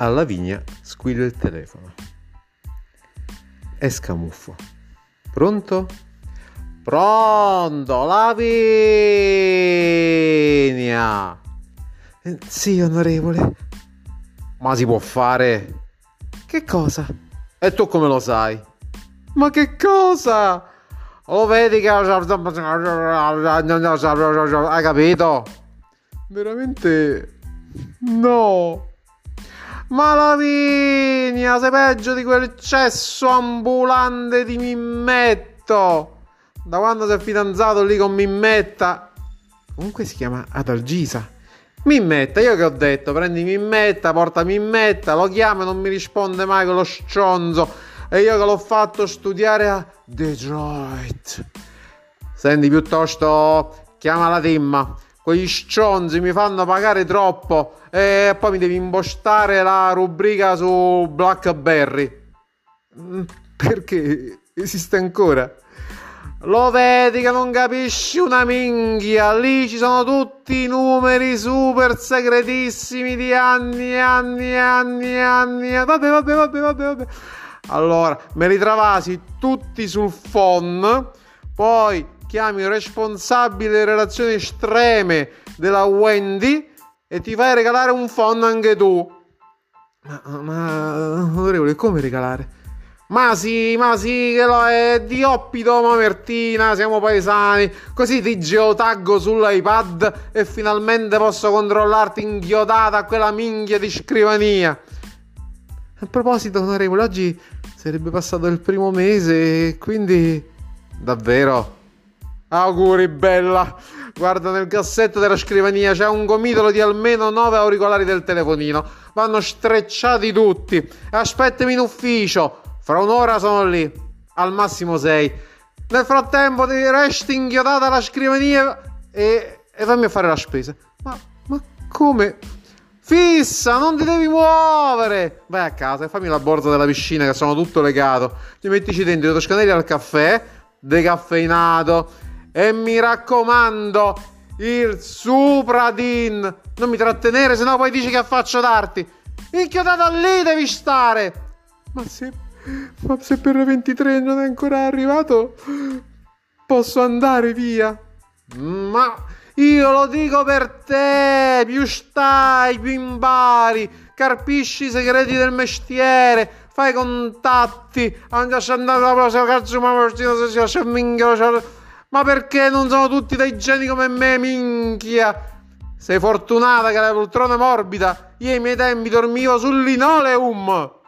Alla vigna squilla il telefono. È scamuffo. Pronto? Pronto, Lavinia! Eh, Sì, onorevole. Ma si può fare? Che cosa? E tu come lo sai? Ma che cosa? Lo vedi che... Hai capito? Veramente... No! Ma Lavinia, sei peggio di quel cesso ambulante di Mimmetto! Da quando sei fidanzato lì con Mimmetta? Comunque si chiama Adalgisa. Mimmetta, io che ho detto, prendi Mimmetta, porta Mimmetta, lo chiamo e non mi risponde mai quello stronzo. E io che l'ho fatto studiare a Detroit. Senti, piuttosto, chiama la Timma. Quegli stronzi mi fanno pagare troppo e poi mi devi impostare la rubrica su Blackberry. Mm, Perché esiste ancora? Lo vedi che non capisci una minchia. Lì ci sono tutti i numeri super segretissimi di anni e anni anni anni. Vabbè, vabbè, vabbè, vabbè, vabbè. Allora, me li travasi tutti sul phone. Poi chiami il responsabile delle relazioni estreme della Wendy e ti fai regalare un phone anche tu. Ma, ma onorevole, come regalare? Ma sì, ma sì, che lo è di Oppido Mamertina, siamo paesani, così ti geotaggo sull'iPad e finalmente posso controllarti inchiodata a quella minchia di scrivania. A proposito, onorevole, oggi sarebbe passato il primo mese quindi... Davvero? Auguri, bella! Guarda, nel cassetto della scrivania c'è un gomitolo di almeno 9 auricolari del telefonino. Vanno strecciati tutti. Aspettami in ufficio. Fra un'ora sono lì. Al massimo 6. Nel frattempo ti resti inchiodata alla scrivania e, e fammi fare la spesa. Ma, ma come? Fissa, non ti devi muovere. Vai a casa e fammi la borsa della piscina che sono tutto legato. Ti mettici dentro i toscanelli al caffè, decaffeinato. E mi raccomando, il Supradin. Non mi trattenere, sennò poi dici che faccio darti. Inchiodata lì devi stare. Ma se, ma se per le 23 non è ancora arrivato, posso andare via. Ma io lo dico per te, più stai, più impari, carpisci i segreti del mestiere, fai contatti, andiamo andare alla prossima cazzo, ma se si minchia, ma perché non sono tutti dei geni come me, minchia? Sei fortunata che la poltrona morbida, io ai miei tempi dormivo sul linoleum.